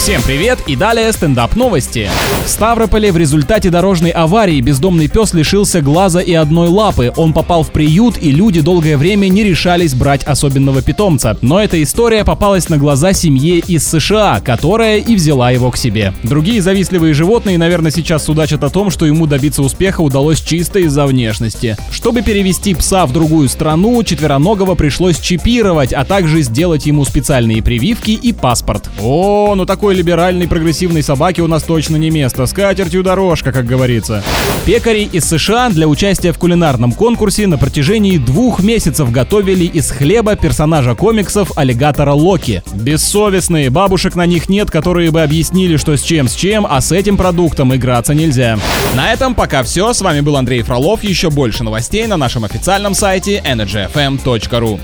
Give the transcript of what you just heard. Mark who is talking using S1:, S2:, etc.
S1: Всем привет и далее стендап новости. В Ставрополе в результате дорожной аварии бездомный пес лишился глаза и одной лапы. Он попал в приют и люди долгое время не решались брать особенного питомца. Но эта история попалась на глаза семье из США, которая и взяла его к себе. Другие завистливые животные, наверное, сейчас судачат о том, что ему добиться успеха удалось чисто из-за внешности. Чтобы перевести пса в другую страну, четвероногого пришлось чипировать, а также сделать ему специальные прививки и паспорт. О, ну такой либеральной прогрессивной собаке у нас точно не место. С катертью дорожка, как говорится. Пекари из США для участия в кулинарном конкурсе на протяжении двух месяцев готовили из хлеба персонажа комиксов аллигатора Локи. Бессовестные, бабушек на них нет, которые бы объяснили, что с чем с чем, а с этим продуктом играться нельзя. На этом пока все. С вами был Андрей Фролов. Еще больше новостей на нашем официальном сайте energyfm.ru.